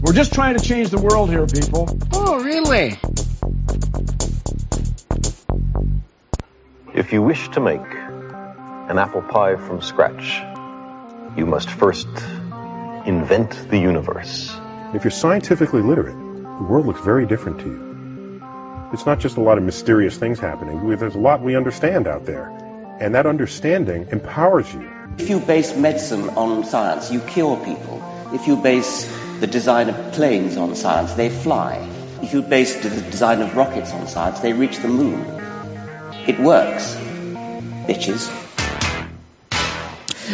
We're just trying to change the world here, people. Oh, really? If you wish to make an apple pie from scratch, you must first invent the universe. If you're scientifically literate, the world looks very different to you. It's not just a lot of mysterious things happening. There's a lot we understand out there. And that understanding empowers you. If you base medicine on science, you cure people. If you base the design of planes on science, they fly. If you base the design of rockets on science, they reach the moon. It works. Bitches.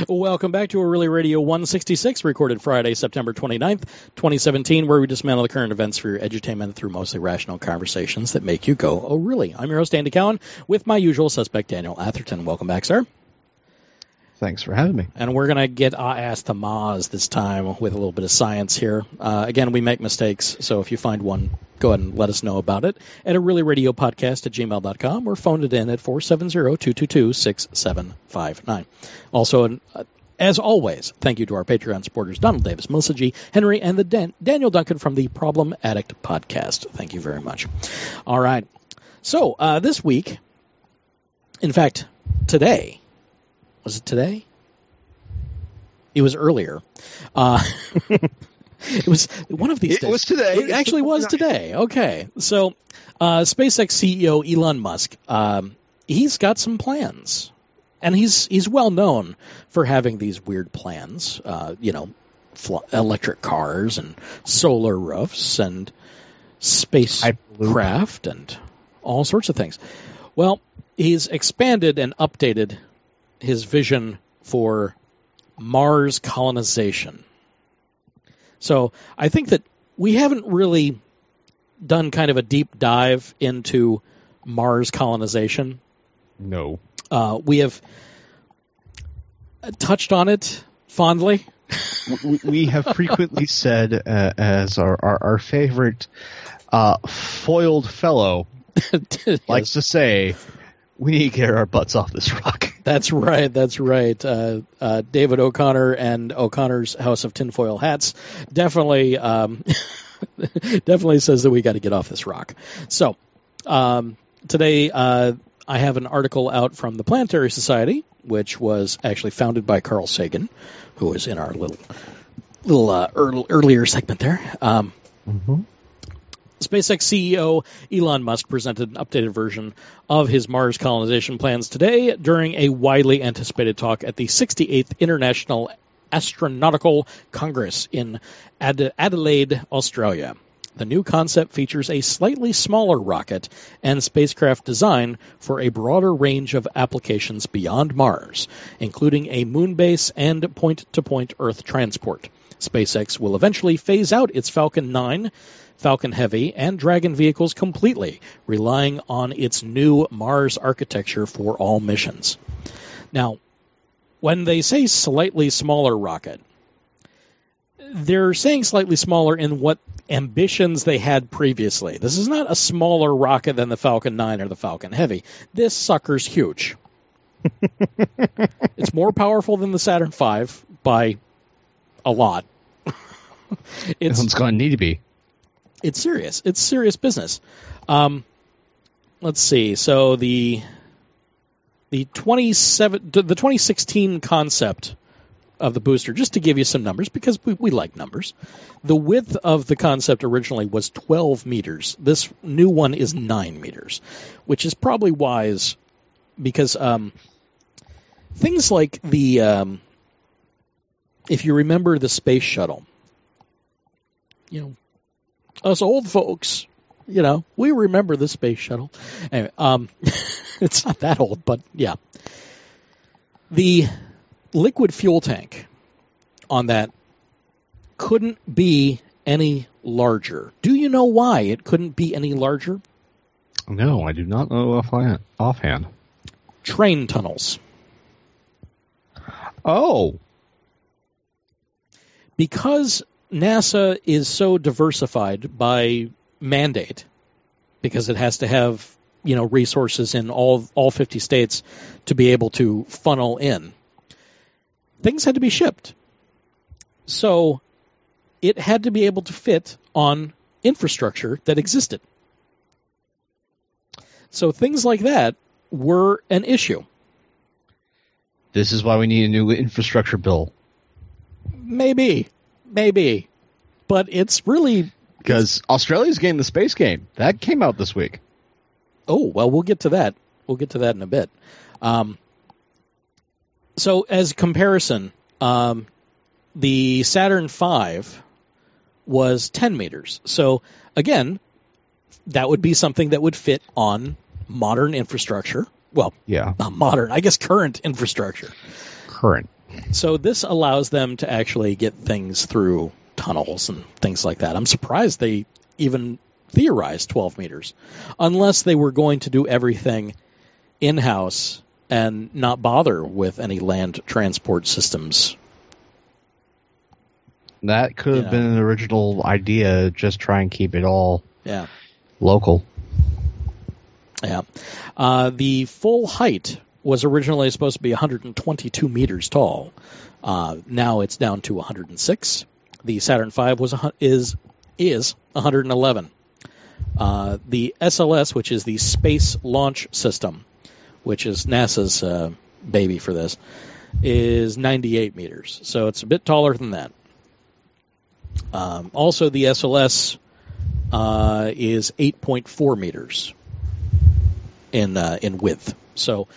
Welcome back to O'Reilly Radio 166, recorded Friday, September 29th, 2017, where we dismantle the current events for your edutainment through mostly rational conversations that make you go, oh, really? I'm your host, Andy Cowan, with my usual suspect, Daniel Atherton. Welcome back, sir. Thanks for having me. And we're going to get uh, ass to Mars this time with a little bit of science here. Uh, again, we make mistakes, so if you find one, go ahead and let us know about it at a really radio podcast at gmail.com or phone it in at 470-222-6759. Also, uh, as always, thank you to our Patreon supporters, Donald Davis, Melissa G., Henry, and the Dan- Daniel Duncan from the Problem Addict podcast. Thank you very much. All right. So, uh, this week, in fact, today, was it today? It was earlier. Uh, it was one of these It days. was today. It actually was today. Okay. So, uh, SpaceX CEO Elon Musk, um, he's got some plans. And he's he's well known for having these weird plans, uh, you know, fl- electric cars and solar roofs and spacecraft and all sorts of things. Well, he's expanded and updated his vision for Mars colonization. So I think that we haven't really done kind of a deep dive into Mars colonization. No. Uh, we have touched on it fondly. we, we have frequently said, uh, as our, our, our favorite uh, foiled fellow likes to say, we need to get our butts off this rock. That's right. That's right. Uh, uh, David O'Connor and O'Connor's House of Tinfoil Hats definitely um, definitely says that we got to get off this rock. So um, today uh, I have an article out from the Planetary Society, which was actually founded by Carl Sagan, who was in our little little uh, earl- earlier segment there. Um, SpaceX CEO Elon Musk presented an updated version of his Mars colonization plans today during a widely anticipated talk at the 68th International Astronautical Congress in Ad- Adelaide, Australia. The new concept features a slightly smaller rocket and spacecraft design for a broader range of applications beyond Mars, including a moon base and point to point Earth transport. SpaceX will eventually phase out its Falcon 9, Falcon Heavy, and Dragon vehicles completely, relying on its new Mars architecture for all missions. Now, when they say slightly smaller rocket, they're saying slightly smaller in what ambitions they had previously. This is not a smaller rocket than the Falcon 9 or the Falcon Heavy. This sucker's huge. it's more powerful than the Saturn V by a lot. It's, it's going to need to be. It's serious. It's serious business. Um, let's see. So the the 27 the 2016 concept of the booster, just to give you some numbers, because we, we like numbers. The width of the concept originally was 12 meters. This new one is 9 meters, which is probably wise because um, things like the, um, if you remember the space shuttle, you know, us old folks, you know, we remember the space shuttle. Anyway, um, it's not that old, but yeah. The liquid fuel tank on that couldn't be any larger. Do you know why it couldn't be any larger? No, I do not know offhand. offhand. Train tunnels. Oh. Because NASA is so diversified by mandate, because it has to have you know resources in all all 50 states to be able to funnel in things had to be shipped so it had to be able to fit on infrastructure that existed. So things like that were an issue. This is why we need a new infrastructure bill. Maybe, maybe, but it's really because Australia's getting the space game that came out this week. Oh well, we'll get to that. We'll get to that in a bit. Um, so, as comparison, um, the Saturn V was 10 meters. So, again, that would be something that would fit on modern infrastructure. Well, yeah, not modern, I guess current infrastructure. Current. So, this allows them to actually get things through tunnels and things like that. I'm surprised they even theorized 12 meters, unless they were going to do everything in house and not bother with any land transport systems. That could have been an original idea, just try and keep it all yeah. local. Yeah. Uh, the full height was originally supposed to be 122 meters tall. Uh, now it's down to 106. The Saturn V was is is 111. Uh, the SLS, which is the Space Launch System, which is NASA's uh, baby for this, is 98 meters. So it's a bit taller than that. Um, also, the SLS uh, is 8.4 meters in uh, in width. So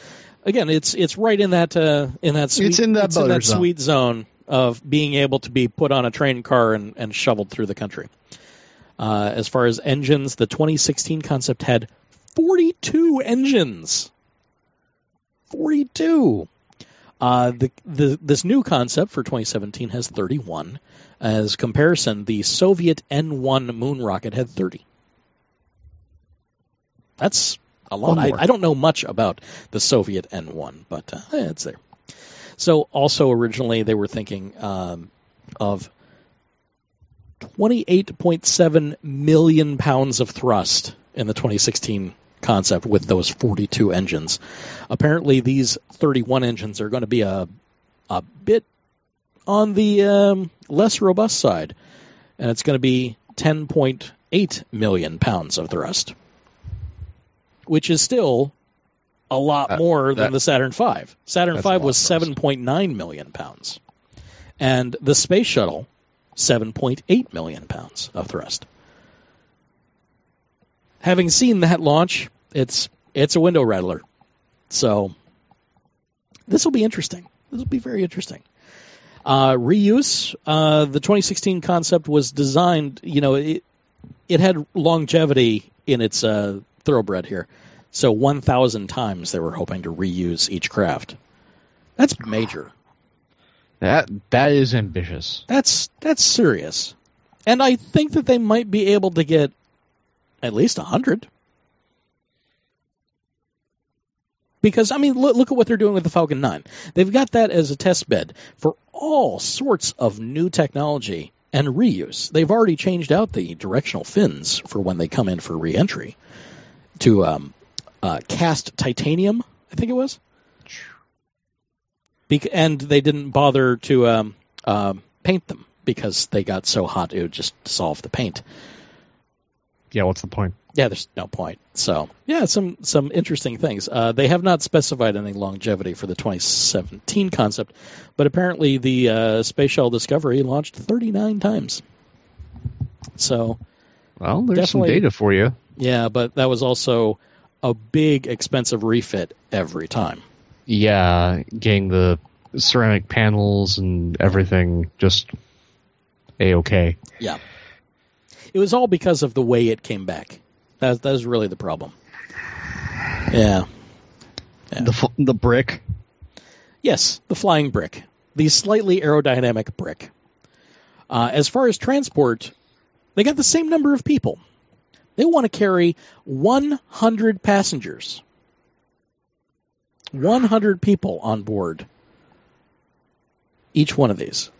again, it's it's right in that uh, in that sweet, it's in that, it's in that zone. sweet zone of being able to be put on a train car and, and shoveled through the country. Uh, as far as engines, the 2016 concept had 42 engines. 42. Uh, the, the this new concept for 2017 has 31. As comparison, the Soviet N1 moon rocket had 30. That's a lot. I, I, don't know much about the Soviet N1, but uh, eh, it's there. So, also originally they were thinking um, of 28.7 million pounds of thrust in the 2016 concept with those 42 engines. Apparently, these 31 engines are going to be a a bit on the um, less robust side, and it's going to be 10.8 million pounds of thrust, which is still a lot uh, more than the Saturn V. Saturn V was 7.9 million pounds, and the space shuttle 7.8 million pounds of thrust. Having seen that launch, it's it's a window rattler. So this will be interesting. This will be very interesting. Uh, reuse. Uh, the 2016 concept was designed. You know, it it had longevity in its uh, thoroughbred here. So 1,000 times they were hoping to reuse each craft. That's major. That that is ambitious. That's that's serious. And I think that they might be able to get at least 100. Because I mean, look, look at what they're doing with the Falcon 9. They've got that as a test bed for all sorts of new technology and reuse. They've already changed out the directional fins for when they come in for reentry to um, uh, cast titanium, I think it was. Be- and they didn't bother to um, uh, paint them because they got so hot it would just dissolve the paint. Yeah, what's the point? Yeah, there's no point. So yeah, some some interesting things. Uh, they have not specified any longevity for the 2017 concept, but apparently the uh, Space Shuttle Discovery launched 39 times. So, well, there's some data for you. Yeah, but that was also a big, expensive refit every time. Yeah, getting the ceramic panels and everything just a okay. Yeah, it was all because of the way it came back. That that was really the problem. Yeah. yeah. The the brick. Yes, the flying brick, the slightly aerodynamic brick. Uh, as far as transport, they got the same number of people. They want to carry 100 passengers. 100 people on board each one of these.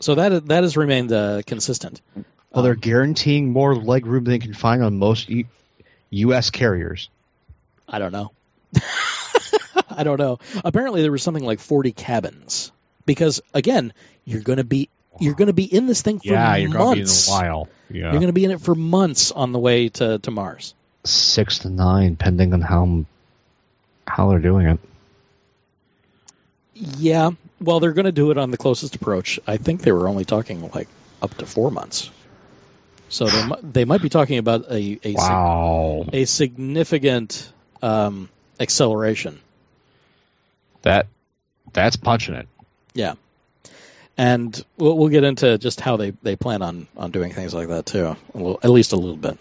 So that that has remained uh, consistent. Well, they're um, guaranteeing more leg room than they can find on most U- U.S. carriers. I don't know. I don't know. Apparently, there was something like 40 cabins because, again, you're going to be You're going to be in this thing for yeah, you're going to be in months. a while. Yeah. You're going to be in it for months on the way to, to Mars. Six to nine, depending on how how they're doing it. Yeah, well, they're going to do it on the closest approach. I think they were only talking like up to four months. So they mi- they might be talking about a a, sig- Wow. a significant um, acceleration. That that's punching it. Yeah, and we'll, we'll get into just how they, they plan on, on doing things like that too, a little, at least a little bit.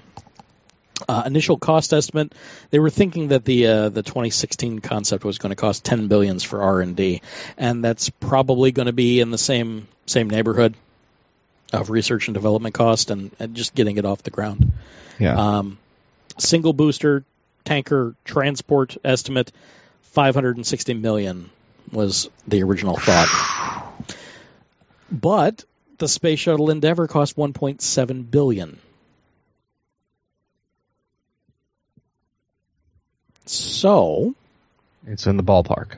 Uh, initial cost estimate: they were thinking that the uh, the 2016 concept was going to cost 10 billions for R and D, and that's probably going to be in the same same neighborhood of research and development cost and, and just getting it off the ground. Yeah. Um, single booster tanker transport estimate 560 million was the original thought. But the space shuttle Endeavour cost 1.7 billion. So, it's in the ballpark.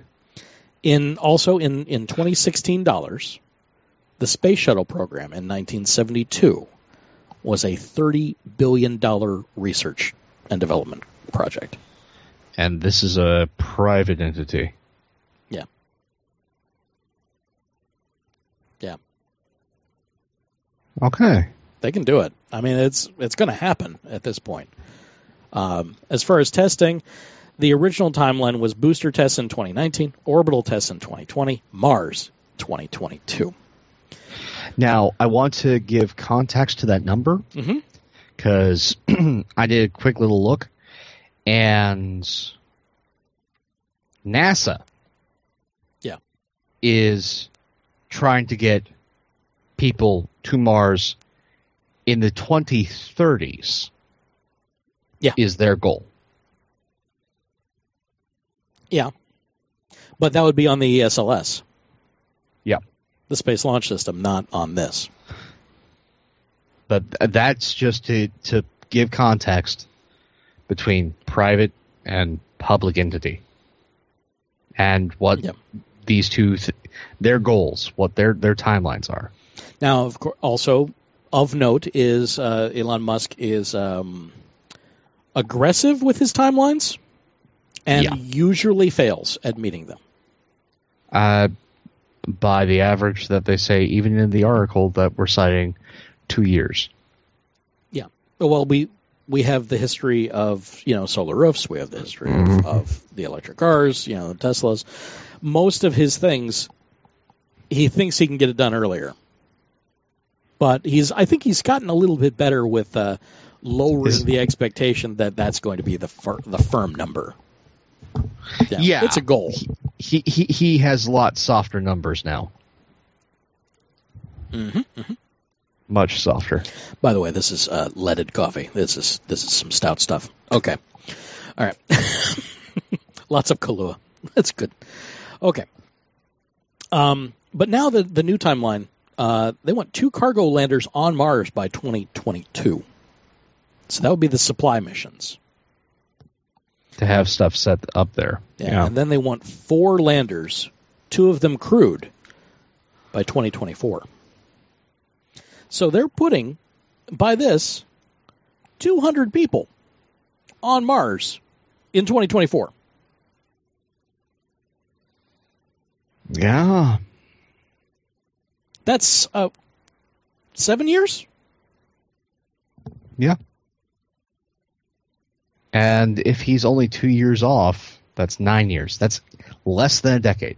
in also in in 2016 dollars, the space shuttle program in 1972 was a 30 billion dollar research and development project. And this is a private entity. Yeah. Yeah. Okay. They can do it. I mean, it's it's going to happen at this point. Um, as far as testing, the original timeline was booster tests in 2019, orbital tests in 2020, Mars 2022. Now, I want to give context to that number because I did a quick little look, and NASA, Yeah. is trying to get people to Mars in the 2030s. Yeah. is their goal. Yeah, but that would be on the ESLS. Yeah. the Space Launch System, not on this. But that's just to to give context between private and public entity, and what these two th- their goals, what their their timelines are. Now, of course, also of note is uh, Elon Musk is um, aggressive with his timelines, and Yeah. usually fails at meeting them. Uh, by the average that they say, even in the article that we're citing, two years. Yeah. Well, we we have the history of you know solar roofs. We have the history of, of the electric cars. You know, the Teslas. Most of his things, he thinks he can get it done earlier. But he's, I think he's gotten a little bit better with uh, lowering Is- the expectation that that's going to be the fir- the firm number. Yeah. it's a goal. He he he has a lot softer numbers now. hmm Much softer. By the way, this is uh, leaded coffee. This is this is some stout stuff. Okay, all right. Lots of Kahlua. That's good. Okay. Um, but now the the new timeline. Uh, they want two cargo landers on Mars by 2022. So that would be the supply missions. To have stuff set up there. Yeah. And then they want four landers, two of them crewed, by 2024. So they're putting, by this, 200 people on Mars in 2024. Yeah. That's uh, seven years? Yeah. And if he's only two years off, that's nine years. That's less than a decade.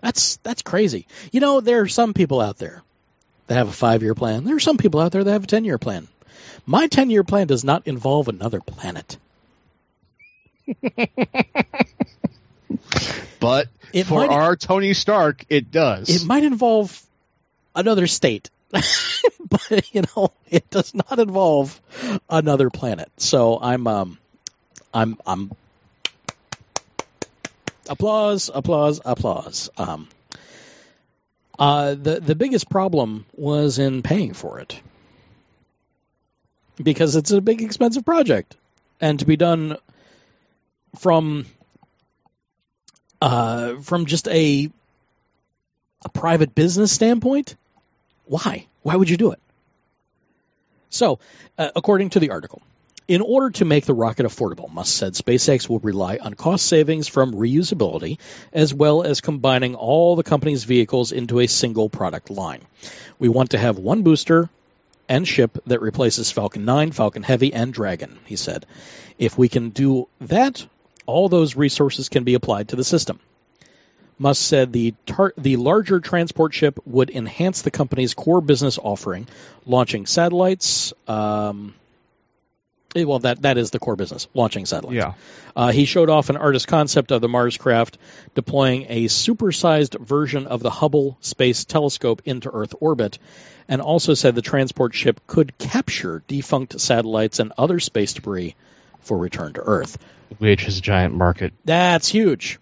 That's that's crazy. You know, there are some people out there that have a five year plan. There are some people out there that have a ten year plan. My ten year plan does not involve another planet. But It for might- our Tony Stark, it does. It might involve another state, but you know, it does not involve another planet. So I'm um, I'm I'm applause, applause, applause. Um, uh, the the biggest problem was in paying for it because it's a big expensive project, and to be done from uh, from just a a private business standpoint Why? Why would you do it? So, uh, according to the article, in order to make the rocket affordable, Musk said SpaceX will rely on cost savings from reusability as well as combining all the company's vehicles into a single product line. We want to have one booster and ship that replaces Falcon 9, Falcon Heavy, and Dragon, he said. If we can do that, all those resources can be applied to the system. Musk said the tar- the larger transport ship would enhance the company's core business offering, launching satellites. Um, eh, well, that that is the core business, launching satellites. Yeah. Uh, he showed off an artist concept of the Mars craft, deploying a supersized version of the Hubble Space Telescope into Earth orbit, and also said the transport ship could capture defunct satellites and other space debris for return to Earth. Which is a giant market. That's huge.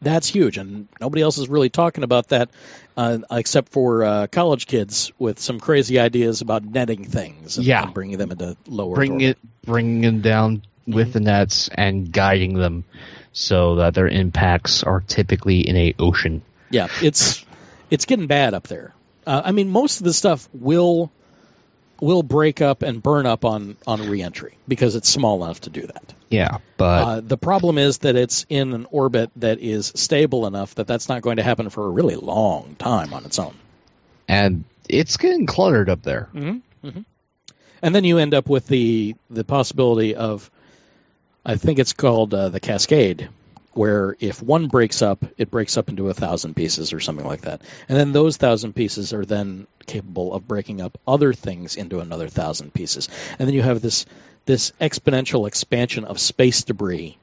That's huge, and nobody else is really talking about that uh, except for uh, college kids with some crazy ideas about netting things and, Yeah. and bringing them into lower Bringing it, bringing them down with the nets and guiding them so that their impacts are typically in a ocean. Yeah, it's it's getting bad up there. Uh, I mean, most of the stuff will will break up and burn up on on reentry because it's small enough to do that. Yeah, but Uh, the problem is that it's in an orbit that is stable enough that that's not going to happen for a really long time on its own. and it's getting cluttered up there. And then you end up with the the possibility of, I think it's called uh, the cascade, where if one breaks up, it breaks up into a thousand pieces or something like that, and then those thousand pieces are then capable of breaking up other things into another thousand pieces, and then you have this this exponential expansion of space debris,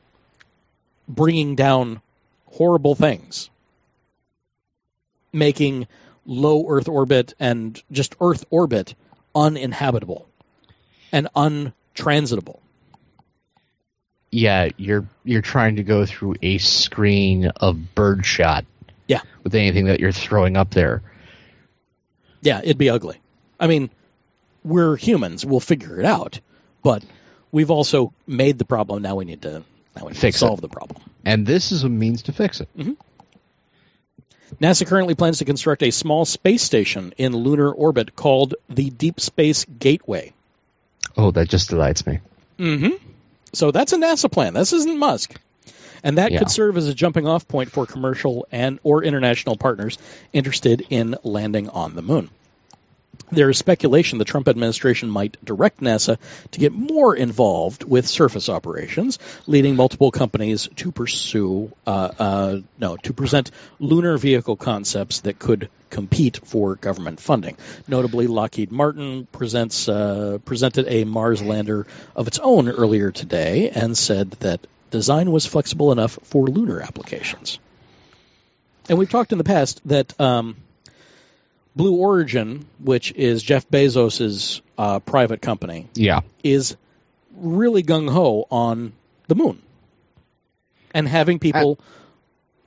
bringing down horrible things, making low Earth orbit and just Earth orbit uninhabitable and untransitable. Yeah, you're you're trying to go through a screen of birdshot Yeah. with anything that you're throwing up there. Yeah, it'd be ugly. I mean, we're humans. We'll figure it out. But we've also made the problem. Now we need to now we need Fix to it. solve the problem. And this is a means to fix it. Mm-hmm. NASA currently plans to construct a small space station in lunar orbit called the Deep Space Gateway. Oh, that just delights me. Mm-hmm. So that's a NASA plan. This isn't Musk. And that Yeah. could serve as a jumping off point for commercial and or international partners interested in landing on the moon. There is speculation the Trump administration might direct NASA to get more involved with surface operations, leading multiple companies to pursue, uh, uh, no, to present lunar vehicle concepts that could compete for government funding. Notably, Lockheed Martin presents uh, presented a Mars lander of its own earlier today and said that design was flexible enough for lunar applications. And we've talked in the past that. Um, Blue Origin, which is Jeff Bezos's uh, private company, Yeah. is really gung ho on the moon and having people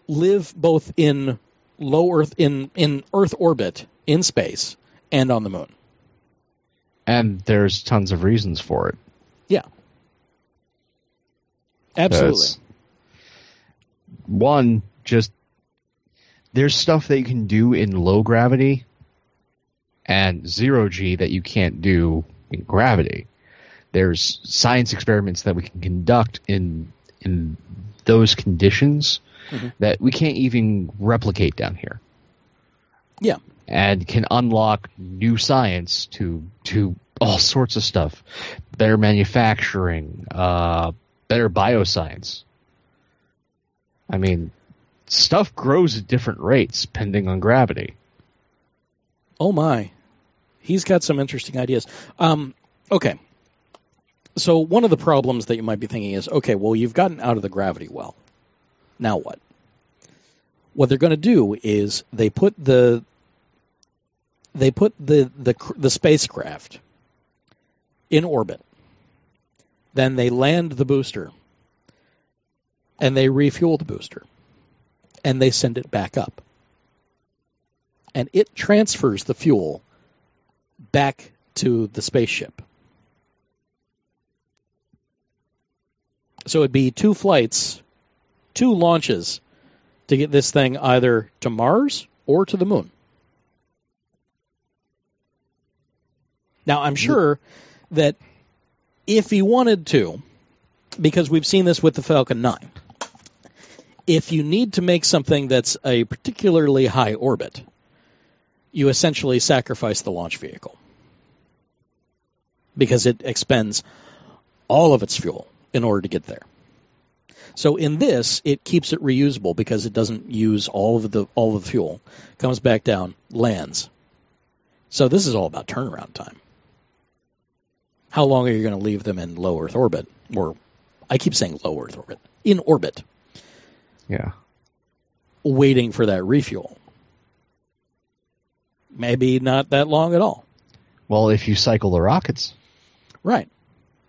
live both in low Earth in in Earth orbit in space and on the moon. And there's tons of reasons for it. Yeah, absolutely. One, just there's stuff that you can do in low gravity and zero G that you can't do in gravity. There's science experiments that we can conduct in in those conditions that we can't even replicate down here. Yeah, and can unlock new science to to all sorts of stuff, better manufacturing, uh, better bioscience. I mean, stuff grows at different rates depending on gravity. Oh my, he's got some interesting ideas. Um, okay, so one of the problems that you might be thinking is, okay, well, you've gotten out of the gravity well. Now what? What they're going to do is they put the they put the the the spacecraft in orbit. Then they land the booster, and they refuel the booster, and they send it back up and it transfers the fuel back to the spaceship. So it'd be two flights, two launches to get this thing either to Mars or to the moon. Now, I'm sure that if he wanted to, because we've seen this with the Falcon 9, if you need to make something that's a particularly high orbit, you essentially sacrifice the launch vehicle because it expends all of its fuel in order to get there. So in this, it keeps it reusable because it doesn't use all of the all of the fuel. Comes back down, lands. So this is all about turnaround time. How long are you going to leave them in low Earth orbit? Or I keep saying low Earth orbit. In orbit. Yeah. Waiting for that refuel. Maybe not that long at all. Well, if you cycle the rockets. Right.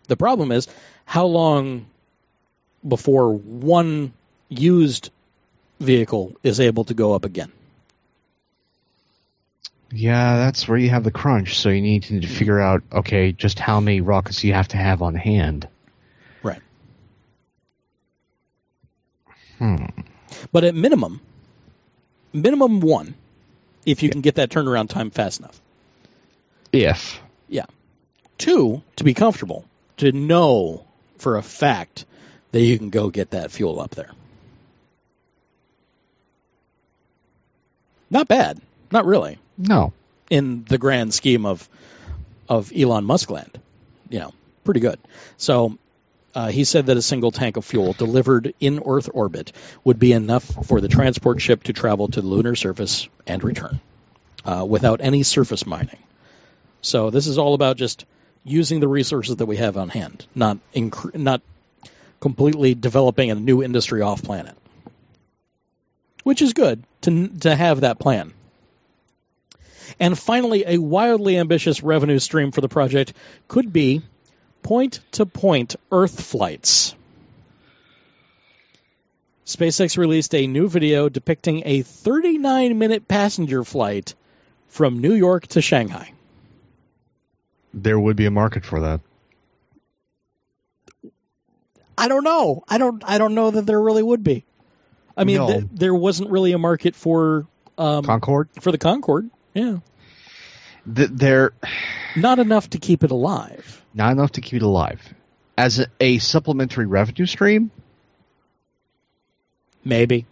The problem is how long before one used vehicle is able to go up again. Yeah, that's where you have the crunch. So you need to figure out, okay, just how many rockets you have to have on hand. Right. Hmm. But at minimum, minimum one, if you can get that turnaround time fast enough. If. Yeah. Two, to be comfortable, to know for a fact that you can go get that fuel up there. Not bad. Not really. No. In the grand scheme of of Elon Musk land. You know, pretty good. So uh, he said that a single tank of fuel delivered in Earth orbit would be enough for the transport ship to travel to the lunar surface and return uh, without any surface mining. So this is all about just using the resources that we have on hand, not inc- not completely developing a new industry off planet. Which is good to to have that plan. And finally, a wildly ambitious revenue stream for the project could be point to point Earth flights. SpaceX released a new video depicting a 39 minute passenger flight from New York to Shanghai. There would be a market for that. I don't know. I don't. I don't know that there really would be. I mean, No. th- there wasn't really a market for um, Concorde? for the Concorde. Yeah, Th- They're not enough to keep it alive. not enough to keep it alive. As a, a supplementary revenue stream, Maybe.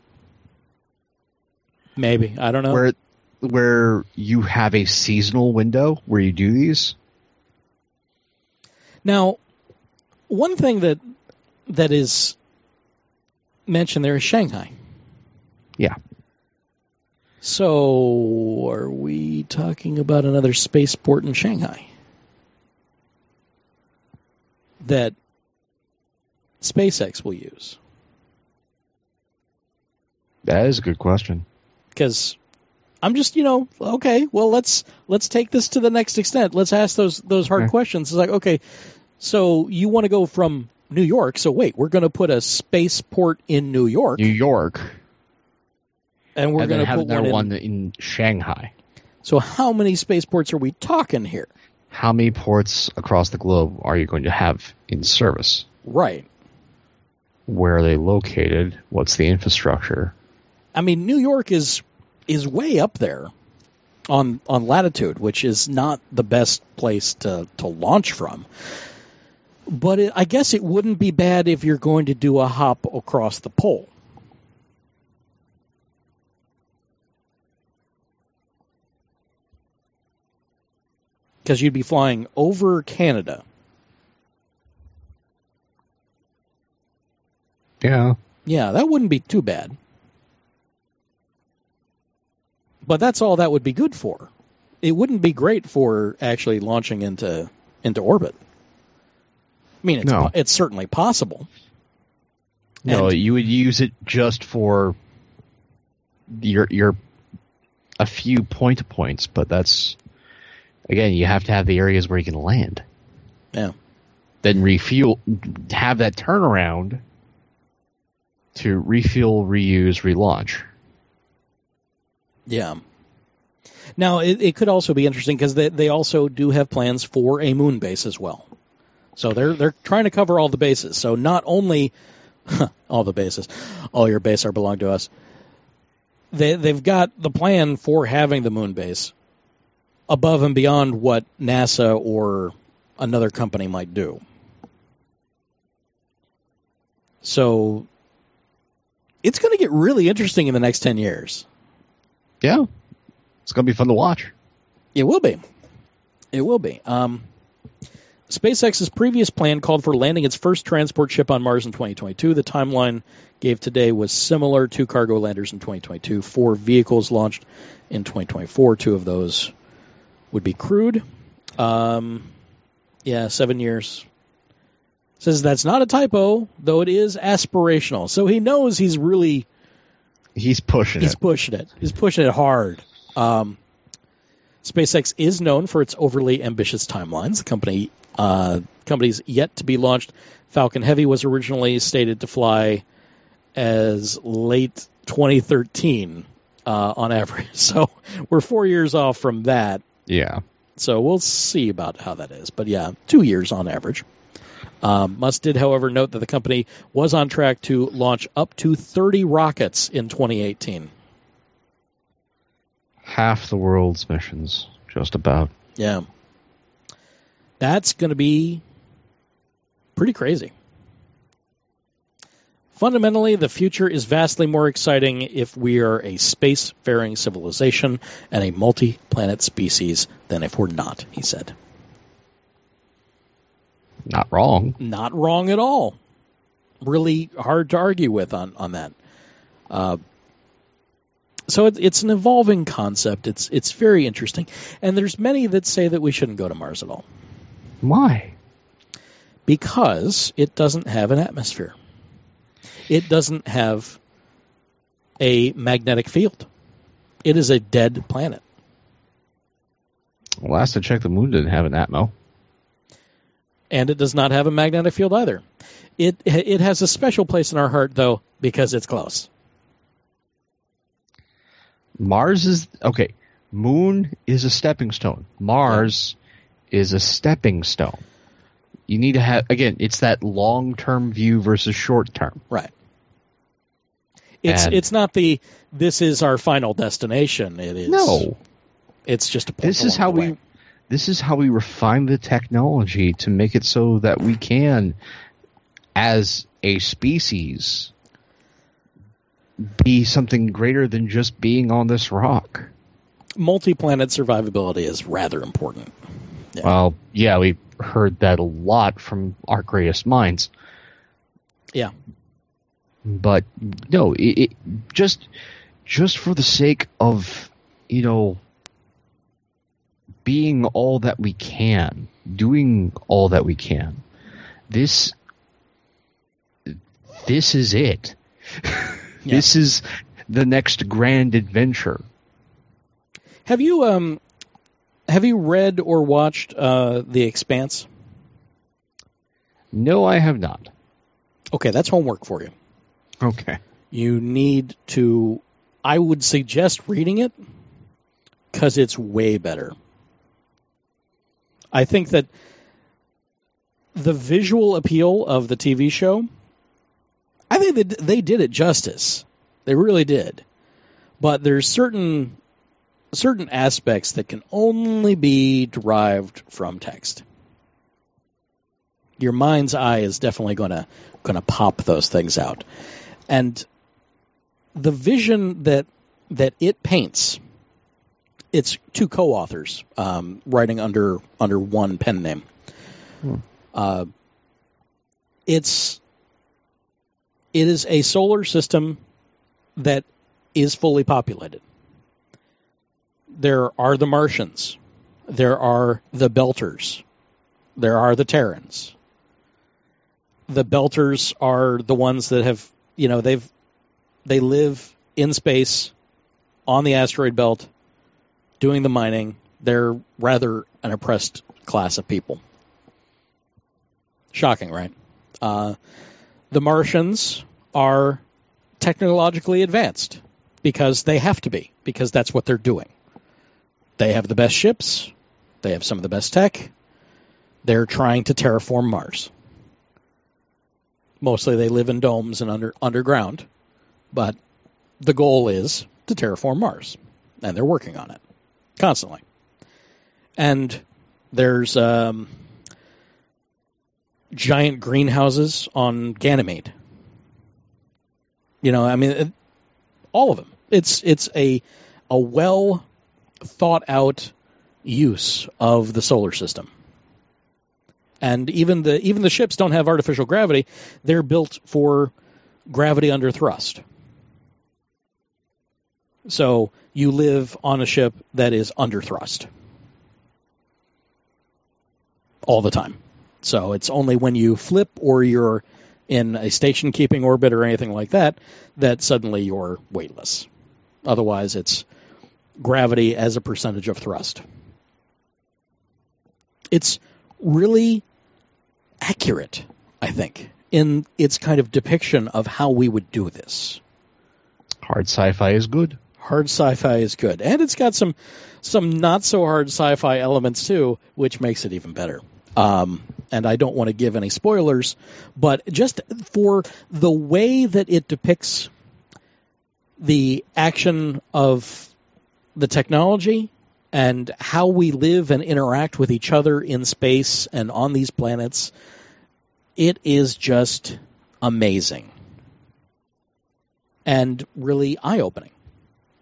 Maybe I don't know. where where you have a seasonal window where you do these. Now, one thing that that is mentioned there is Shanghai. Yeah. So, are we talking about another spaceport in Shanghai that SpaceX will use? That is a good question. Because I'm just, you know, okay, well, let's let's take this to the next extent. Let's ask those those hard Okay. questions. It's like, okay, so you want to go from New York? So wait, we're going to put a spaceport in New York, New York, and we're going to have put another one, in. in Shanghai. So how many spaceports are we talking here? How many ports across the globe are you going to have in service? Right. Where are they located? What's the infrastructure? I mean, New York is is way up there on on latitude, which is not the best place to to launch from. But it, I guess it wouldn't be bad if you're going to do a hop across the pole. Because you'd be flying over Canada. Yeah. Yeah, that wouldn't be too bad. But that's all that would be good for. It wouldn't be great for actually launching into into orbit. I mean, it's No. it's certainly possible. No, And- you would use it just for your your a few point points, but that's again, you have to have the areas where you can land. Yeah. Then refuel, have that turnaround to refuel, reuse, relaunch. Yeah. Now, it, it could also be interesting because they, they also do have plans for a moon base as well. So they're they're trying to cover all the bases. So not only all the bases, all your bases are belong to us. They they've got the plan for having the moon base, above and beyond what NASA or another company might do. So it's going to get really interesting in the next 10 years. Yeah. It's going to be fun to watch. It will be. It will be. Um, SpaceX's previous plan called for landing its first transport ship on Mars in 2022. The timeline gave today was similar to cargo landers in 2022. Four vehicles launched in 2024. Two of those would be crewed. Um, yeah, seven years. Says that's not a typo, though it is aspirational. So he knows he's really he's pushing he's it. pushing it. He's pushing it hard. Um, SpaceX is known for its overly ambitious timelines. The company uh, company's yet to be launched. Falcon Heavy was originally stated to fly as late 2013 uh, on average. So we're four years off from that. Yeah. So we'll see about how that is. But yeah, two years on average. Um, Musk did, however, note that the company was on track to launch up to 30 rockets in 2018. Half the world's missions, just about. Yeah. That's going to be pretty crazy. Fundamentally, the future is vastly more exciting if we are a space-faring civilization and a multi-planet species than if we're not, he said. Not wrong. Not wrong at all. Really hard to argue with on, on that. Uh, so it, it's an evolving concept. It's it's very interesting, and there's many that say that we shouldn't go to Mars at all. Why? Because it doesn't have an atmosphere. It doesn't have a magnetic field. It is a dead planet. Well, last I checked, the moon didn't have an atmo. And it does not have a magnetic field either. It it has a special place in our heart, though, because it's close. Mars is okay. Moon is a stepping stone. Mars yeah. is a stepping stone. You need to have again. It's that long term view versus short term. Right. It's and it's not the this is our final destination. It is no. It's just a this is how we this is how we refine the technology to make it so that we can, as a species, be something greater than just being on this rock. Multi-planet survivability is rather important. Yeah. Well, yeah, we heard that a lot from our greatest minds. Yeah, but no, it, it just just for the sake of you know being all that we can, doing all that we can. This this is it. Yeah. this is the next grand adventure. Have you um have you read or watched uh The Expanse? No, I have not. Okay, that's homework for you. Okay. You need to I would suggest reading it cuz it's way better. I think that the visual appeal of the TV show, I think that they did it justice. They really did. But there's certain certain aspects that can only be derived from text. Your mind's eye is definitely going to going to pop those things out. And the vision that that it paints it's two co-authors um, writing under under one pen name. Hmm. Uh, it's it is a solar system that is fully populated. There are the Martians. There are the Belters. There are the Terrans. The Belters are the ones that have, you know, they've they live in space on the asteroid belt doing the mining. They're rather an oppressed class of people. Shocking, right? Uh, the Martians are technologically advanced because they have to be, because that's what they're doing. They have the best ships, they have some of the best tech. They're trying to terraform Mars. Mostly they live in domes and under underground, but the goal is to terraform Mars, and they're working on it constantly. and there's um, giant greenhouses on Ganymede. You know, I mean, it, all of them. It's it's a a well thought out use of the solar system. And even the even the ships don't have artificial gravity; they're built for gravity under thrust. So you live on a ship that is under thrust all the time. So it's only when you flip or you're in a station keeping orbit or anything like that that suddenly you're weightless. Otherwise, it's gravity as a percentage of thrust. It's really accurate, I think, in its kind of depiction of how we would do this. Hard sci-fi is good. Hard sci-fi is good, and it's got some some not so hard sci-fi elements too, which makes it even better. Um, and I don't want to give any spoilers, but just for the way that it depicts the action of the technology and how we live and interact with each other in space and on these planets, it is just amazing and really eye opening.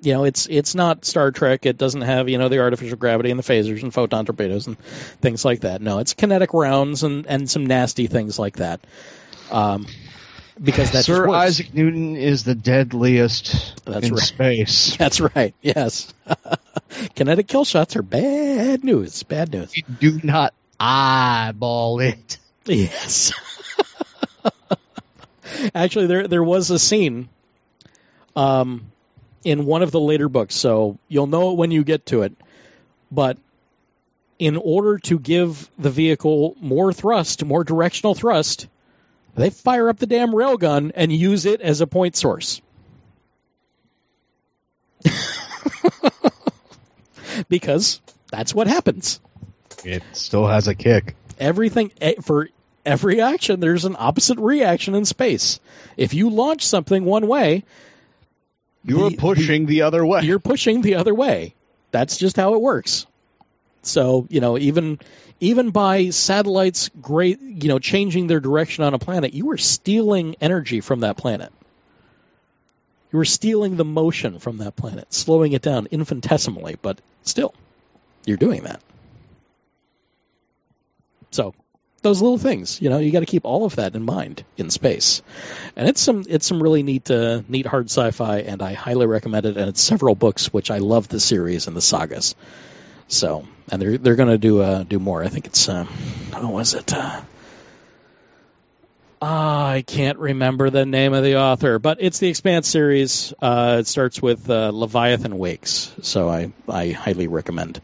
You know, it's it's not Star Trek. It doesn't have you know the artificial gravity and the phasers and photon torpedoes and things like that. No, it's kinetic rounds and and some nasty things like that. Um, because that's Sir Isaac Newton is the deadliest That's in right. space. That's right. Yes, kinetic kill shots are bad news. Bad news. You Do not eyeball it. Yes. Actually, there there was a scene, um, in one of the later books, so you'll know it when you get to it. But in order to give the vehicle more thrust, more directional thrust, they fire up the damn railgun and use it as a point source. because that's what happens. It still has a kick. everything eh, for every action there's an opposite reaction in space if you launch something one way You're The- pushing the, other way. you're pushing the other way that's just how it works so you know even even by satellites great you know changing their direction on a planet you are stealing energy from that planet you are stealing the motion from that planet slowing it down infinitesimally but still you're doing that so those little things, you know, you got to keep all of that in mind in space, and it's some it's some really neat uh, neat hard sci-fi, and I highly recommend it. And it's several books, which I love the series and the sagas. So, and they're they're going to do uh, do more. I think it's uh, was it? Uh, ah, I can't remember the name of the author, but it's the Expanse series. Uh, it starts with uh, Leviathan Wakes, so I I highly recommend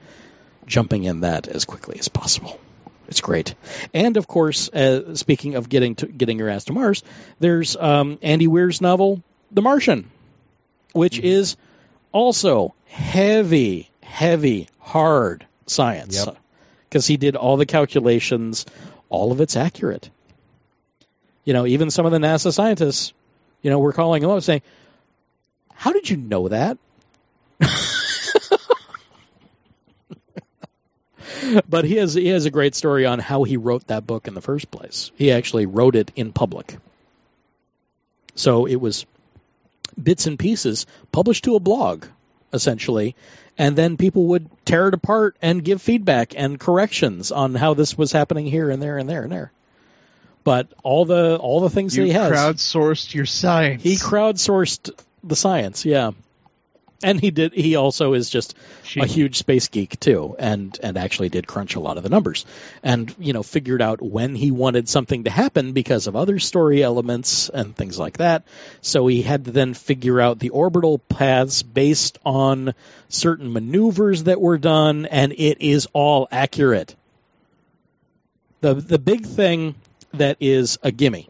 jumping in that as quickly as possible. It's great, and of course, uh, speaking of getting to getting your ass to Mars, there's um, Andy Weir's novel, The Martian, which is also heavy, heavy, hard science Yep. because he did all the calculations. All of it's accurate. You know, even some of the NASA scientists, you know, were calling him up saying, "How did you know that?" but he has he has a great story on how he wrote that book in the first place. He actually wrote it in public. So it was bits and pieces published to a blog essentially and then people would tear it apart and give feedback and corrections on how this was happening here and there and there and there. But all the all the things you that he has crowdsourced your science. he crowdsourced the science, yeah. And he did he also is just a huge space geek too and and actually did crunch a lot of the numbers and you know figured out when he wanted something to happen because of other story elements and things like that so he had to then figure out the orbital paths based on certain maneuvers that were done and it is all accurate the the big thing that is a gimme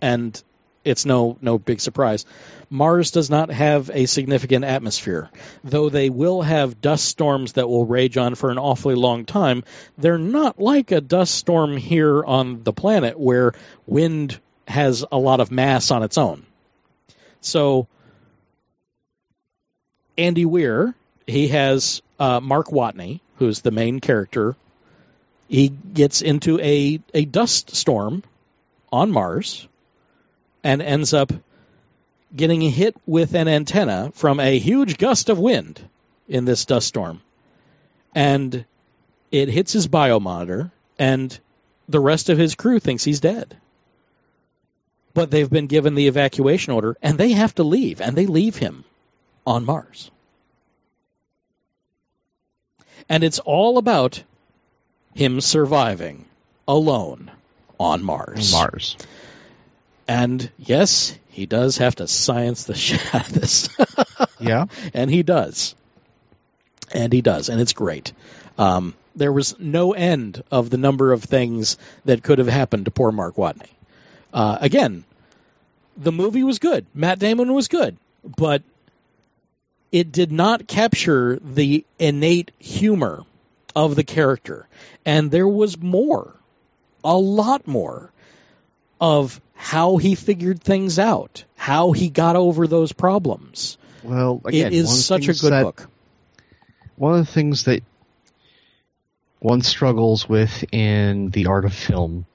and it's no no big surprise. Mars does not have a significant atmosphere, though they will have dust storms that will rage on for an awfully long time. They're not like a dust storm here on the planet where wind has a lot of mass on its own. So Andy Weir, he has uh, Mark Watney, who's the main character, he gets into a, a dust storm on Mars and ends up getting hit with an antenna from a huge gust of wind in this dust storm. And it hits his biomonitor, and the rest of his crew thinks he's dead. But they've been given the evacuation order, and they have to leave, and they leave him on Mars. And it's all about him surviving alone on Mars. Mars. And yes, he does have to science the shit out of this. yeah. And he does. And he does. And it's great. Um, there was no end of the number of things that could have happened to poor Mark Watney. Uh, again, the movie was good. Matt Damon was good. But it did not capture the innate humor of the character. And there was more, a lot more, of how he figured things out, how he got over those problems. Well, again, it is such a good that, book. One of the things that one struggles with in the art of film,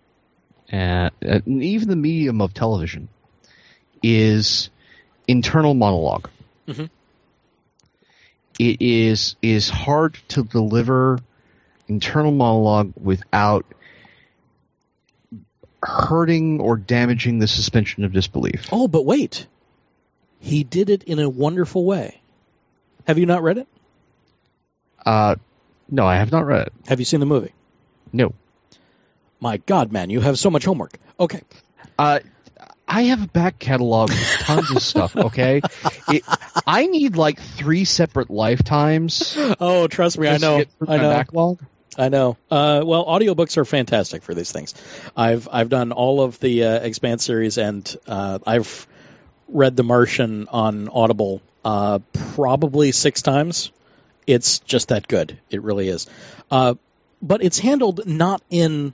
and, and even the medium of television, is internal monolog mm-hmm. It is is hard to deliver internal monologue without hurting or damaging the suspension of disbelief. Oh, but wait. He did it in a wonderful way. Have you not read it? Uh, no, I have not read it. Have you seen the movie? No. My God, man, you have so much homework. Okay. Uh, I have a back catalog with tons of stuff. Okay, it, I need like three separate lifetimes. Oh, trust me, I know. I know. Backlog. I know. Uh, well, audiobooks are fantastic for these things. I've I've done all of the uh, Expanse series, and uh, I've read The Martian on Audible uh, probably six times. It's just that good. It really is. Uh, but it's handled not in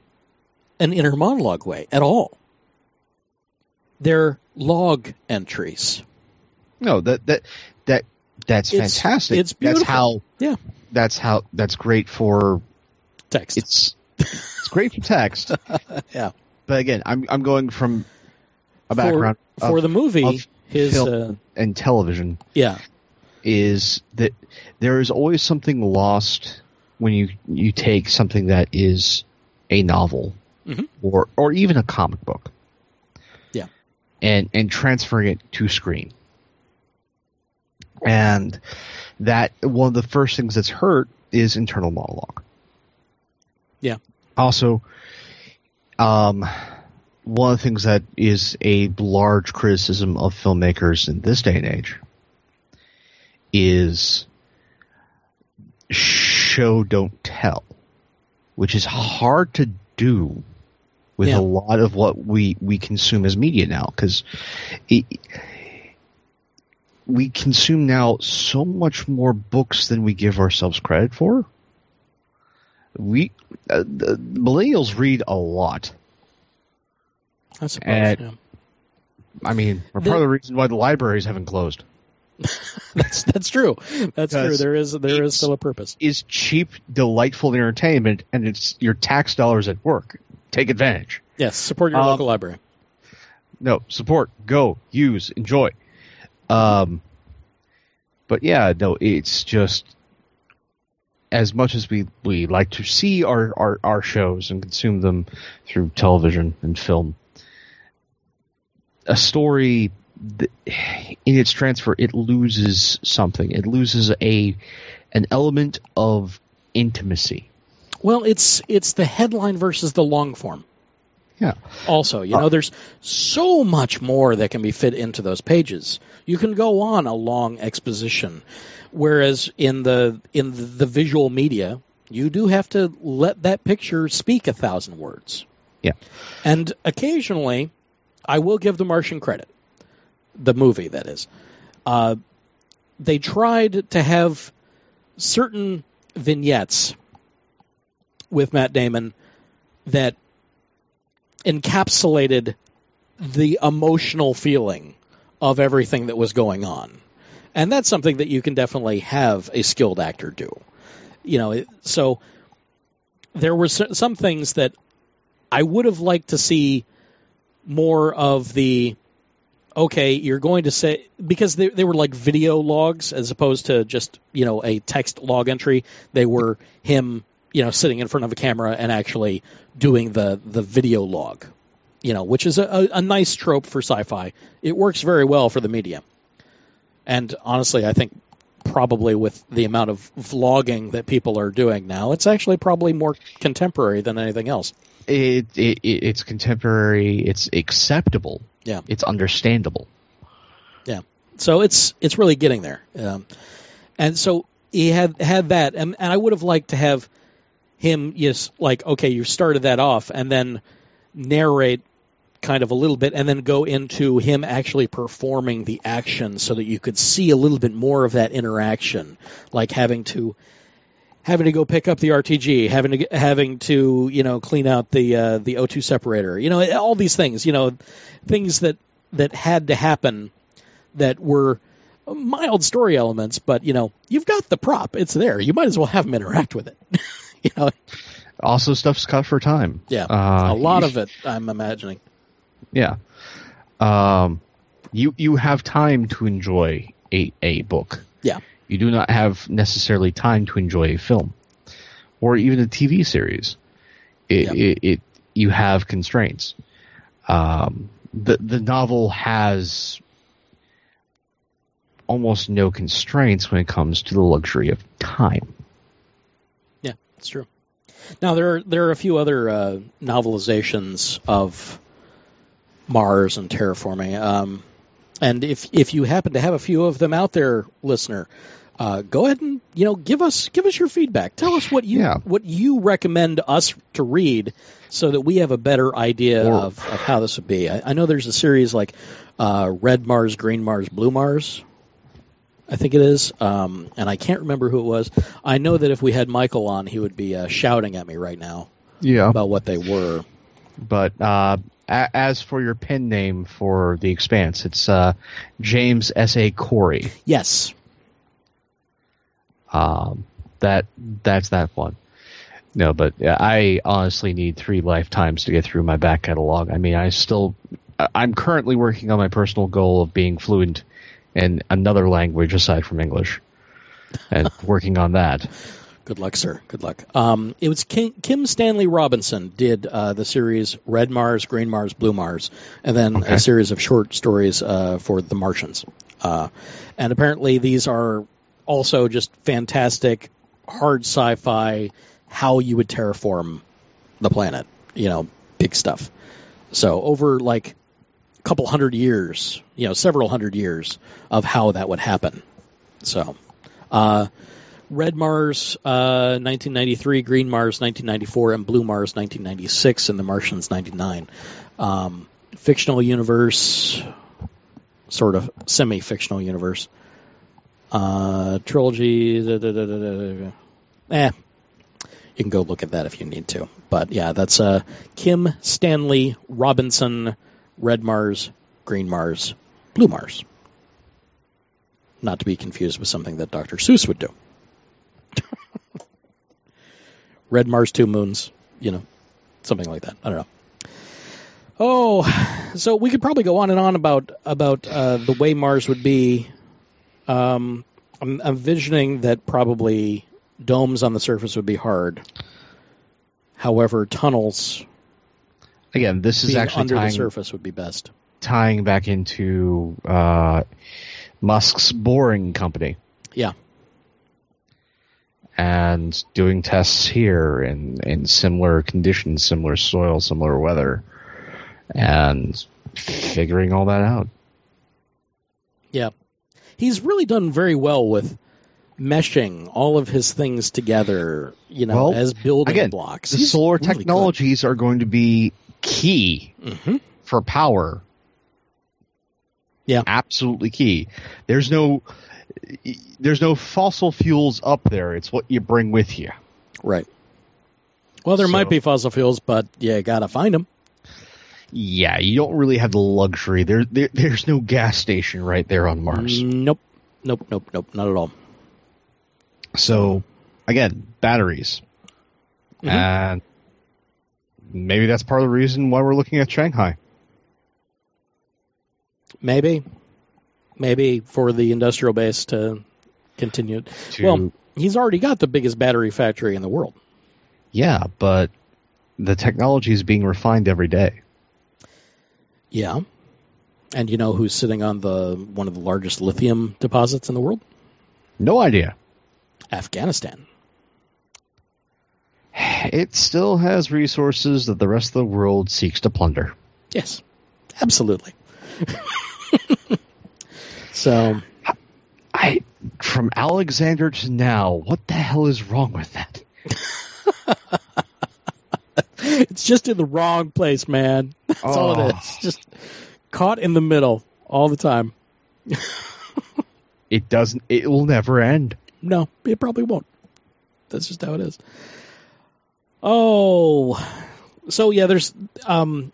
an inner monologue way at all. They're log entries. No, that that that that's It's- fantastic. it's beautiful. That's how. Yeah. That's how. That's great for. Text. It's it's great for text. yeah. But again, I'm I'm going from a background for, for the movie. of His uh, and television yeah. is that there is always something lost when you you take something that is a novel Mhm. or or even a comic book. And and transferring it to screen. And that one of the first things that's hurt is internal monologue. Yeah. Also, um, one of the things that is a large criticism of filmmakers in this day and age is show don't tell, which is hard to do with Yeah. a lot of what we we consume as media now because we consume now so much more books than we give ourselves credit for. We uh, the millennials read a lot. I suppose. And- yeah. I mean, we're The- part of the reason why the libraries haven't closed. That's that's true. That's true. There is there is still a purpose. Is cheap, delightful entertainment, and it's your tax dollars at work. Take advantage. Yes, support your Um, local library. No, support, go, use, enjoy. Um, but yeah, no, it's just as much as we, we like to see our, our, our shows and consume them through television and film, a story th- in its transfer it loses something. It loses a an element of intimacy. Well, it's it's the headline versus the long form. Yeah. Also, you know, uh, there's so much more that can be fit into those pages. You can go on a long exposition, whereas in the in the, the visual media, you do have to let that picture speak a thousand words. Yeah. And occasionally, I will give The Martian credit, the movie that is. Uh, they tried to have certain vignettes with Matt Damon that encapsulated the emotional feeling of everything that was going on. And that's something that you can definitely have a skilled actor do. you know, so there were some things that I would have liked to see more of the okay, you're going to say because they they were like video logs as opposed to just you know a text log entry. They were him you know sitting in front of a camera and actually doing the the video log, you know, which is a, a nice trope for sci-fi. It works very well for the medium. And honestly, I think probably with the amount of vlogging that people are doing now, it's actually probably more contemporary than anything else. It, it it's contemporary. It's acceptable. Yeah, it's understandable. Yeah, so it's it's really getting there. Um, and so he had had that, and, and I would have liked to have him just like okay, you started that off, and then narrate kind of a little bit and then go into him actually performing the action so that you could see a little bit more of that interaction. Like having to having to go pick up the RTG having to having to you know clean out the uh, the O2 separator you know all these things you know things that that had to happen that were mild story elements but you know you've got the prop. It's there. You might as well have him interact with it. You know? Also stuff's cut for time. Yeah. Uh, a lot of it i'm imagining yeah. Um, you you have time to enjoy a a book. Yeah. You do not have necessarily time to enjoy a film or even a TV series. It, yep. it, it you have constraints. Um, the the novel has almost no constraints when it comes to the luxury of time. Yeah, that's true. Now there are there are a few other uh, novelizations of Mars and terraforming. Um, and if if you happen to have a few of them out there, listener, uh, go ahead and you know give us give us your feedback. Tell us what you yeah. what you recommend us to read, so that we have a better idea or, of, of how this would be. I, I know there's a series like uh, Red Mars, Green Mars, Blue Mars. I think it is, um, and I can't remember who it was. I know that if we had Michael on, he would be uh, shouting at me right now. Yeah. about what they were. But as for your pen name for the Expanse, it's uh, James S. A. Corey. Yes. Um, that that's that one. No, but I honestly need three lifetimes to get through my back catalog. I mean, I still, I'm currently working on my personal goal of being fluent in another language aside from English, and working on that. Good luck, sir. Good luck. Um, it was Kim, Kim, Stanley Robinson did uh, the series Red Mars, Green Mars, Blue Mars, and then okay. a series of short stories uh, for The Martians. Uh, and apparently, these are also just fantastic, hard sci-fi. How you would terraform the planet, you know, big stuff. So over like a couple hundred years, you know, several hundred years of how that would happen. So. Uh, Red Mars, uh, 1993, Green Mars, 1994, and Blue Mars, 1996, and The Martians, 99. Um, fictional universe, sort of semi-fictional universe. Uh, trilogy, da, da, da, eh. You can go look at that if you need to. But yeah, that's uh, Kim Stanley Robinson, Red Mars, Green Mars, Blue Mars. Not to be confused with something that Dr. Seuss would do. Red Mars, two moons, you know, something like that. I don't know. Oh, so we could probably go on and on about about uh, the way Mars would be. Um, I'm, I'm envisioning that probably domes on the surface would be hard. However, tunnels. Again, this is actually under tying, the surface would be best. Tying back into uh, Musk's Boring Company. Yeah and doing tests here in, in similar conditions, similar soil, similar weather, and figuring all that out. Yeah. He's really done very well with meshing all of his things together, you know, well, as building again, blocks. The He's solar really technologies good. are going to be key mm-hmm. for power. Yeah. Absolutely key. There's no there's no fossil fuels up there. It's what you bring with you. Right. Well, there so, might be fossil fuels, but you gotta find them. Yeah, you don't really have the luxury. There, there there's no gas station right there on Mars. Nope. Nope. Nope. Nope. Not at all. So, again, batteries. Mm-hmm. And maybe that's part of the reason why we're looking at Shanghai. Maybe. Maybe for the industrial base to continue. To, well, he's already got the biggest battery factory in the world. Yeah, but the technology is being refined every day. Yeah. And you know who's sitting on the one of the largest lithium deposits in the world? No idea. Afghanistan. It still has resources that the rest of the world seeks to plunder. Yes. Absolutely. so I from Alexander to now, what the hell is wrong with that? it's just in the wrong place, man. That's oh. all it is. Just caught in the middle all the time. it doesn't. It will never end. No, it probably won't. That's just how it is. Oh, so yeah. There's um,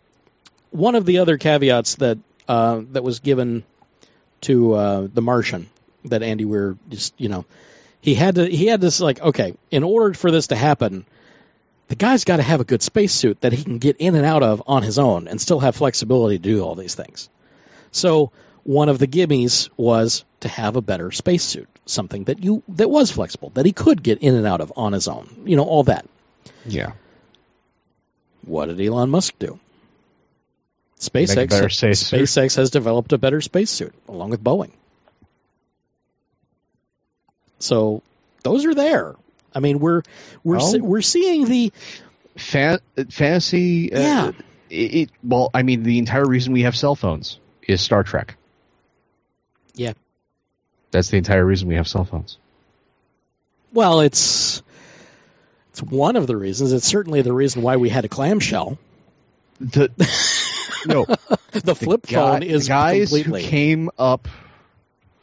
one of the other caveats that uh, that was given to uh, the Martian that Andy Weir just you know he had to he had this like okay in order for this to happen the guy's got to have a good spacesuit that he can get in and out of on his own and still have flexibility to do all these things. So one of the gimmies was to have a better spacesuit, something that you that was flexible, that he could get in and out of on his own. You know, all that. Yeah. What did Elon Musk do? SpaceX SpaceX has developed a better spacesuit along with Boeing. So those are there. I mean, we're we're oh. we're seeing the Fan- fantasy. Uh, yeah. It, it, well, I mean, the entire reason we have cell phones is Star Trek. Yeah. That's the entire reason we have cell phones. Well, it's it's one of the reasons. It's certainly the reason why we had a clamshell. The no, the flip the phone guy, is guys completely... who came up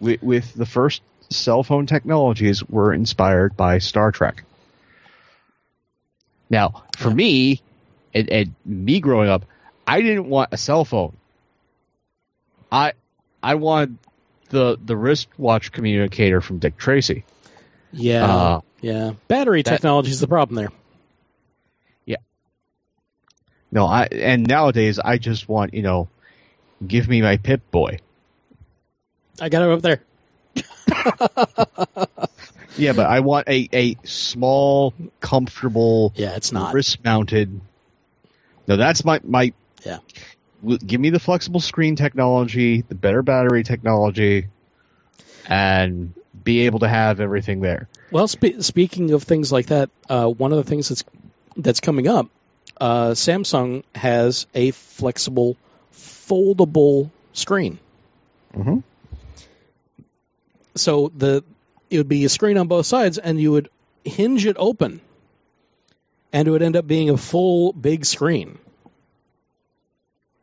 with, with the first cell phone technologies were inspired by Star Trek. Now, for yeah. me, and, and, me growing up, I didn't want a cell phone. I I wanted the the wristwatch communicator from Dick Tracy. Yeah, uh, yeah. Battery that, technology is the problem there. No, I and nowadays I just want you know, give me my Pip Boy. I got it up there. yeah, but I want a, a small, comfortable. Yeah, it's not wrist mounted. No, that's my my. Yeah. Give me the flexible screen technology, the better battery technology, and be able to have everything there. Well, spe- speaking of things like that, uh, one of the things that's that's coming up, uh, Samsung has a flexible, foldable screen. Mm-hmm so the it would be a screen on both sides, and you would hinge it open, and it would end up being a full big screen.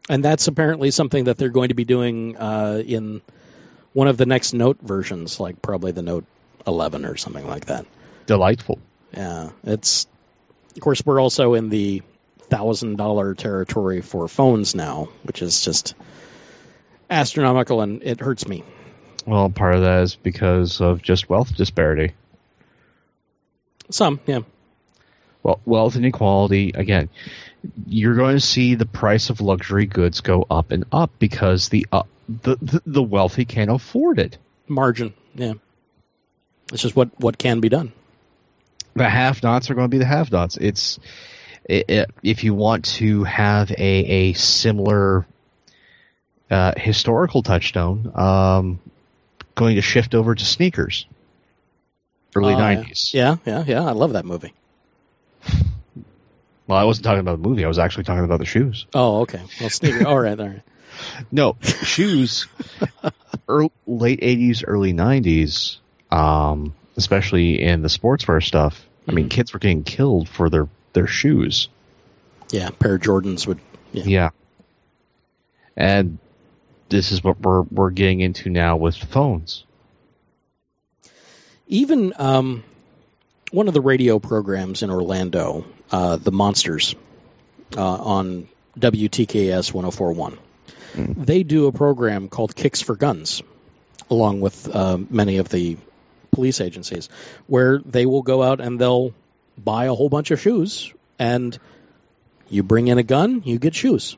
And that's apparently something that they're going to be doing uh, in one of the next Note versions, like probably the Note 11 or something like that. Delightful. Yeah, it's. Of course, we're also in the thousand dollar territory for phones now, which is just astronomical, and it hurts me. Well, part of that is because of just wealth disparity. Some, yeah. Well, wealth inequality again. You're going to see the price of luxury goods go up and up because the uh, the, the, the wealthy can't afford it. Margin, yeah. It's just what what can be done. The have-nots are going to be the have-nots. It's it, it, if you want to have a a similar uh, historical touchstone, um, going to shift over to sneakers. Early nineties. yeah, yeah, yeah. I love that movie. Well, I wasn't talking about the movie. I was actually talking about the shoes. Oh, okay. Well, sneakers. all right, all right. No, shoes. early, late '80s, early '90s, um, especially in the sportswear stuff. I mean, mm-hmm. kids were getting killed for their their shoes. Yeah, pair of Jordans would. Yeah. yeah. And this is what we're we're getting into now with phones. Even um, one of the radio programs in Orlando, uh, the Monsters, uh, on WTKS 1041, mm. they do a program called Kicks for Guns, along with uh, many of the police agencies, where they will go out and they'll buy a whole bunch of shoes, and you bring in a gun, you get shoes.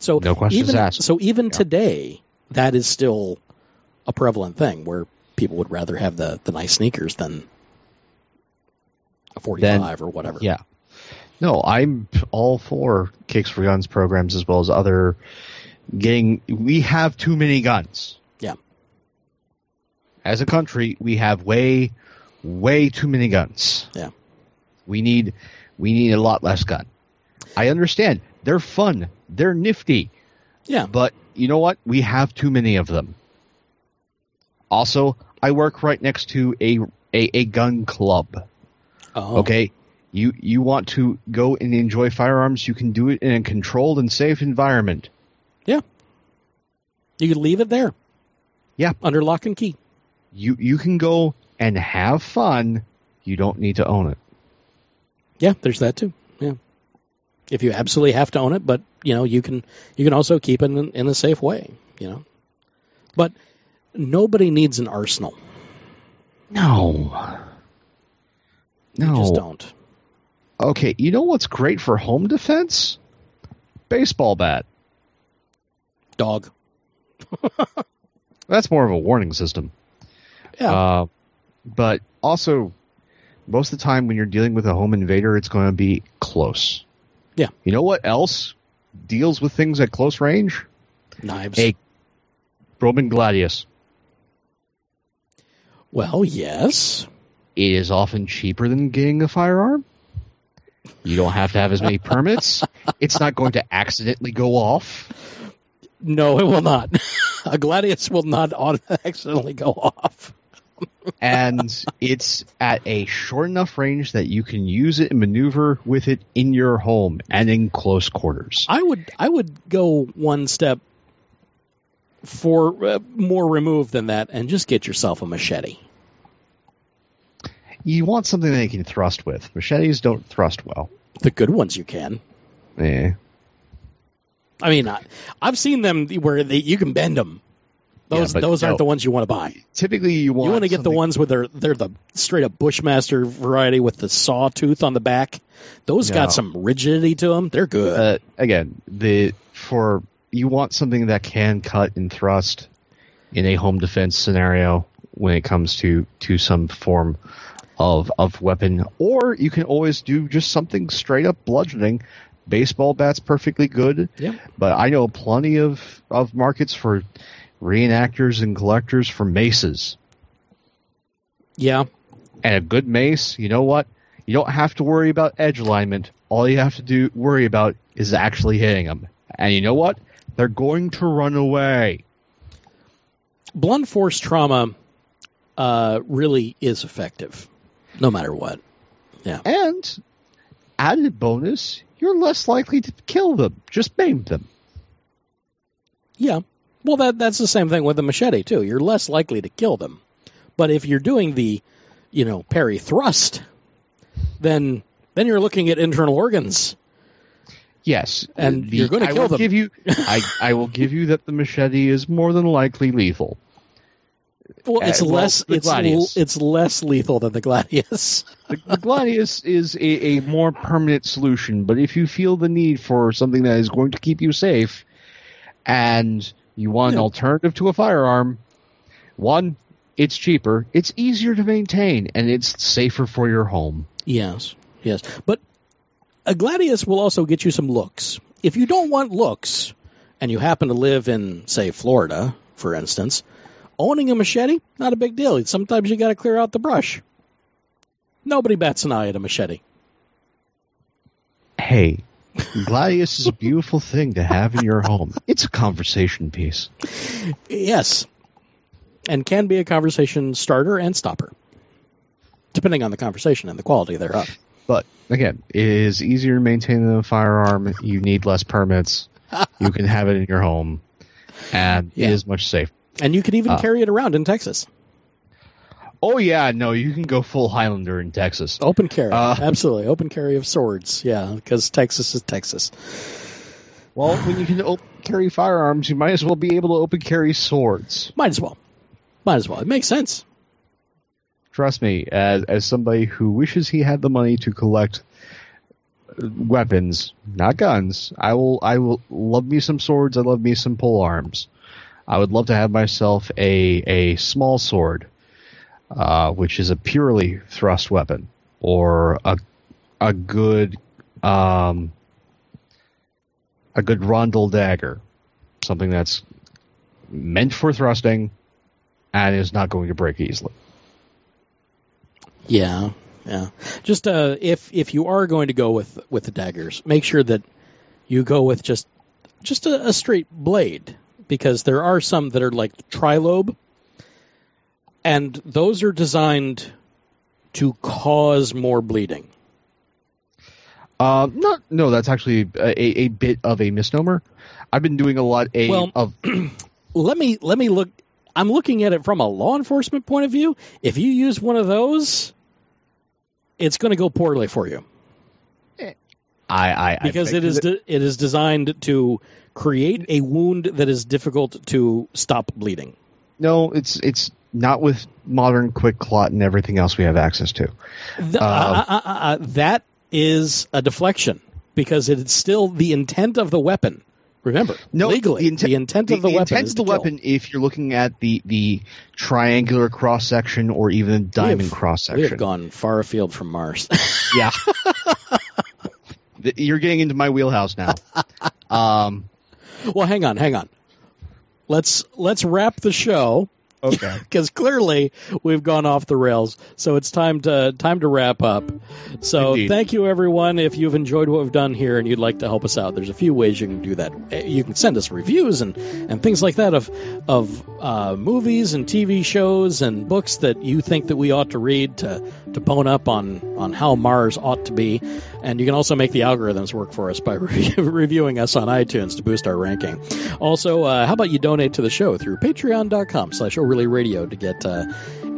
So No questions even, asked. So even today, that is still a prevalent thing where people would rather have the, the nice sneakers than a 45 or whatever. Yeah. No, I'm all for Kicks for Guns programs as well as other getting. We have too many guns. Yeah. As a country, we have way, way too many guns. Yeah. We need, we need a lot less gun. I understand they're fun, they're nifty, Yeah. but you know what? We have too many of them. Also, I work right next to a a, a gun club. Oh. Okay, you you want to go and enjoy firearms, you can do it in a controlled and safe environment. Yeah. You can leave it there. Yeah. Under lock and key. You you can go and have fun. You don't need to own it. Yeah, there's that too. Yeah. If you absolutely have to own it, but you know, you can you can also keep it in, in a safe way, you know. But nobody needs an arsenal. No. You No. just don't. Okay, you know what's great for home defense? Baseball bat. Dog. That's more of a warning system. Yeah. Uh, but also, most of the time when you're dealing with a home invader, it's going to be close. Yeah. You know what else deals with things at close range? Knives. A Roman Gladius. Well, yes. It is often cheaper than getting a firearm. You don't have to have as many permits. It's not going to accidentally go off. No, it will not. a gladius will not accidentally go off. And it's at a short enough range that you can use it and maneuver with it in your home and in close quarters. I would I would go one step for uh, more removed than that and just get yourself a machete. You want something that you can thrust with. Machetes don't thrust well. The good ones you can. Yeah. I mean, I, I've seen them where they, you can bend them. Those but those aren't the ones you want to buy. Typically, you want You want to get the ones where they're they're the straight up Bushmaster variety with the saw tooth on the back. Those No. got some rigidity to them. They're good. Uh, again, the for you want something that can cut and thrust in a home defense scenario when it comes to to some form of of weapon, or you can always do just something straight up bludgeoning. Baseball bat's perfectly good, Yep. but I know plenty of of markets for reenactors and collectors for maces. yeah, And a good mace, you know what? You don't have to worry about edge alignment. All you have to do worry about is actually hitting them. And you know what? They're going to run away. blunt force trauma uh, really is effective, no matter what. Yeah. And added bonus, you're less likely to kill them. Just maim them. Yeah. Well, that that's the same thing with the machete too. You're less likely to kill them, but if you're doing the, you know, parry thrust, then then you're looking at internal organs. Yes, And you're gonna I kill will them. Give you, I, I will give you that the machete is more than likely lethal. Well, it's Uh, less the it's l- it's less lethal than the gladius. The, the gladius is a, a more permanent solution, but if you feel the need for something that is going to keep you safe, and you want an alternative to a firearm, one, it's cheaper, it's easier to maintain, and it's safer for your home. yes, yes, but a gladius will also get you some looks. If you don't want looks, and you happen to live in, say, Florida, for instance, owning a machete not a big deal. Sometimes you got to clear out the brush. Nobody bats an eye at a machete. Hey, gladius is a beautiful thing to have in your home. It's a conversation piece. Yes. And can be a conversation starter and stopper, depending on the conversation and the quality thereof. But again, it is easier to maintain than a firearm. You need less permits. you can have it in your home, and Yeah. it is much safer. And you can even Ah. carry it around in Texas. Oh yeah, no, you can go full Highlander in Texas. Open carry. Uh. Absolutely. Open carry of swords. Yeah, because Texas is Texas. Well, when you can open carry firearms, you might as well be able to open carry swords. Might as well. Might as well. It makes sense. Trust me, as as somebody who wishes he had the money to collect weapons, not guns, I will I will love me some swords. I love me some pole arms. I would love to have myself a a small sword, uh, which is a purely thrust weapon, or a a good um, a good rondel dagger, something that's meant for thrusting and is not going to break easily. Yeah, yeah. Just uh, if if you are going to go with with the daggers, make sure that you go with just just a, a straight blade because there are some that are like trilobe, and those are designed to cause more bleeding. Uh, not no, that's actually a, a bit of a misnomer. I've been doing a lot a, well, of. let me let me look. I'm looking at it from a law enforcement point of view. If you use one of those, it's going to go poorly for you. I, I because I, it is de- it is designed to create a wound that is difficult to stop bleeding. No, it's it's not with modern quick clot and everything else we have access to. The, uh, uh, uh, that is a deflection because it is still the intent of the weapon. Remember, no, legally, the intent, the intent of the, the weapon intent of the weapon. If you're looking at the the triangular cross section or even diamond cross section, we have gone far afield from Mars. yeah, you're getting into my wheelhouse now. Um, well, hang on, hang on. Let's let's wrap the show Okay. Because clearly we've gone off the rails, so it's time to time to wrap up. So Indeed. thank you everyone. If you've enjoyed what we've done here and you'd like to help us out, there's a few ways you can do that. Eh, you can send us reviews and, and things like that of of uh, movies and TV shows and books that you think that we ought to read to to bone up on on how Mars ought to be. And you can also make the algorithms work for us by re- reviewing us on iTunes to boost our ranking. Also, uh, how about you donate to the show through patreon.com slash radio to get uh,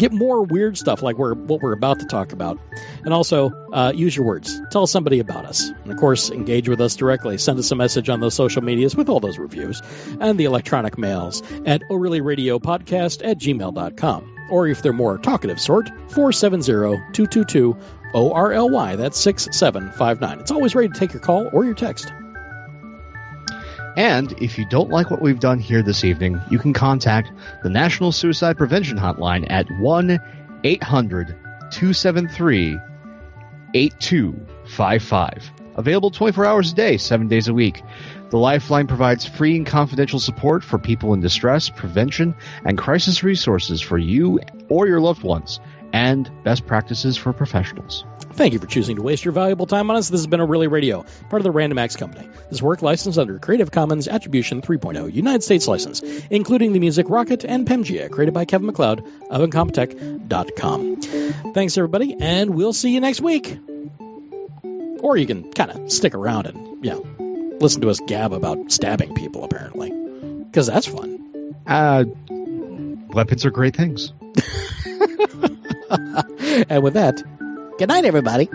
get more weird stuff like we're what we're about to talk about, and also uh, use your words. Tell somebody about us, and of course, engage with us directly. Send us a message on those social medias with all those reviews and the electronic mails at Podcast at gmail.com. Or if they're more talkative sort, 470-222 ORLY. That's 6759. It's always ready to take your call or your text. And if you don't like what we've done here this evening, you can contact the National Suicide Prevention Hotline at 1 800 273 8255. Available 24 hours a day, 7 days a week. The Lifeline provides free and confidential support for people in distress, prevention, and crisis resources for you or your loved ones, and best practices for professionals. Thank you for choosing to waste your valuable time on us. This has been a Really Radio, part of the Random Acts Company. This work licensed under Creative Commons Attribution 3.0 United States license, including the music Rocket and Pamgaea, created by Kevin MacLeod of Incompetech.com. Thanks, everybody, and we'll see you next week. Or you can kind of stick around and, you know, listen to us gab about stabbing people, apparently. Because that's fun. Uh, weapons are great things. and with that, Good night, everybody.